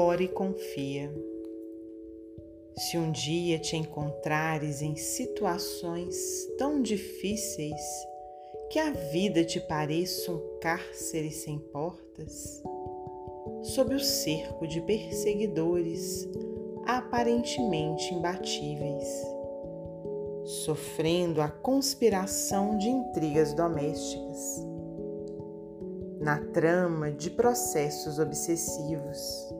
ora e confia. Se um dia te encontrares em situações tão difíceis que a vida te pareça um cárcere sem portas, sob o cerco de perseguidores aparentemente imbatíveis, sofrendo a conspiração de intrigas domésticas, na trama de processos obsessivos,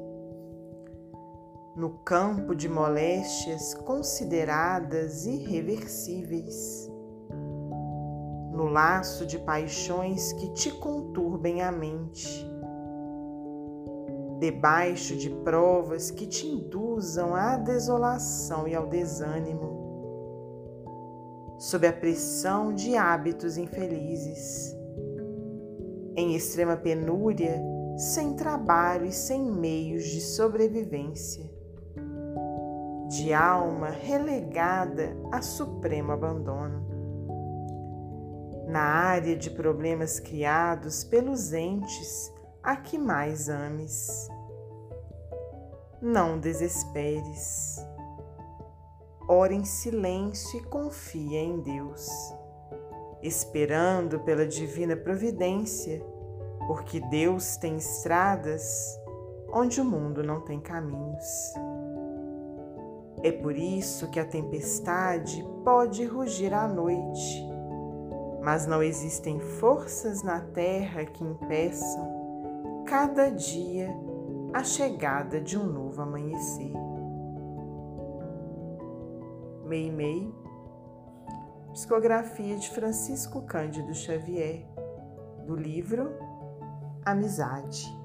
no campo de moléstias consideradas irreversíveis, no laço de paixões que te conturbem a mente, debaixo de provas que te induzam à desolação e ao desânimo, sob a pressão de hábitos infelizes em extrema penúria, sem trabalho e sem meios de sobrevivência, de alma relegada a supremo abandono. Na área de problemas criados pelos entes a que mais ames. Não desesperes. Ora em silêncio e confia em Deus esperando pela divina providência, porque Deus tem estradas onde o mundo não tem caminhos. É por isso que a tempestade pode rugir à noite, mas não existem forças na terra que impeçam cada dia a chegada de um novo amanhecer. Meimei Psicografia de Francisco Cândido Xavier, do livro Amizade.